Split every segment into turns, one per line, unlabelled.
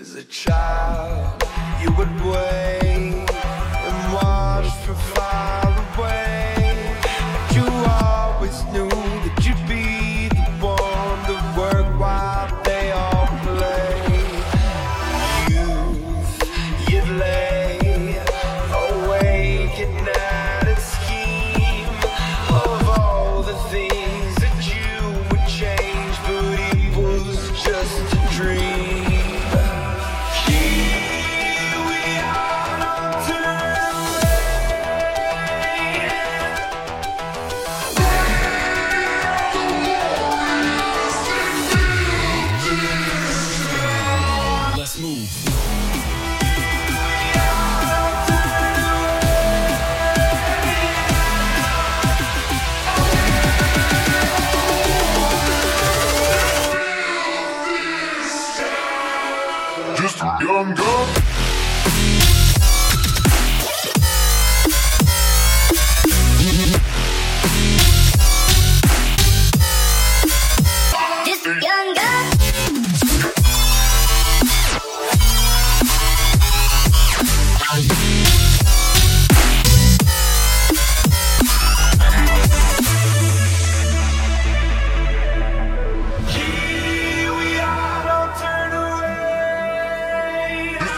As a child, you would wait Just a
young gun.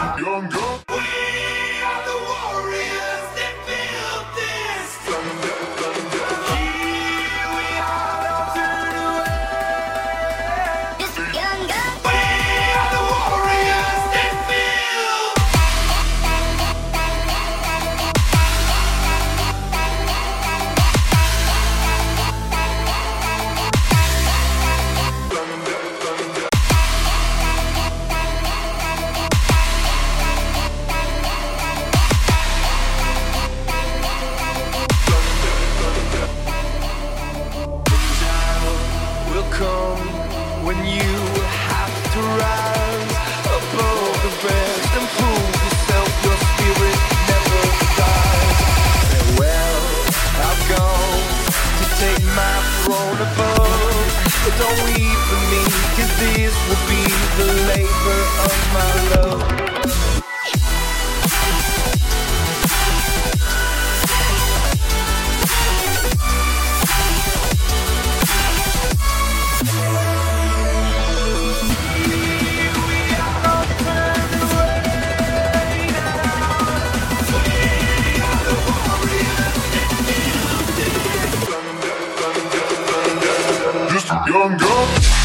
Young gun.
Come when you have to rise above the rest and prove yourself. Your spirit never dies. Farewell, I've gone to take my throne above. But don't weep for me, 'cause this will be the labor of my love. Young girl.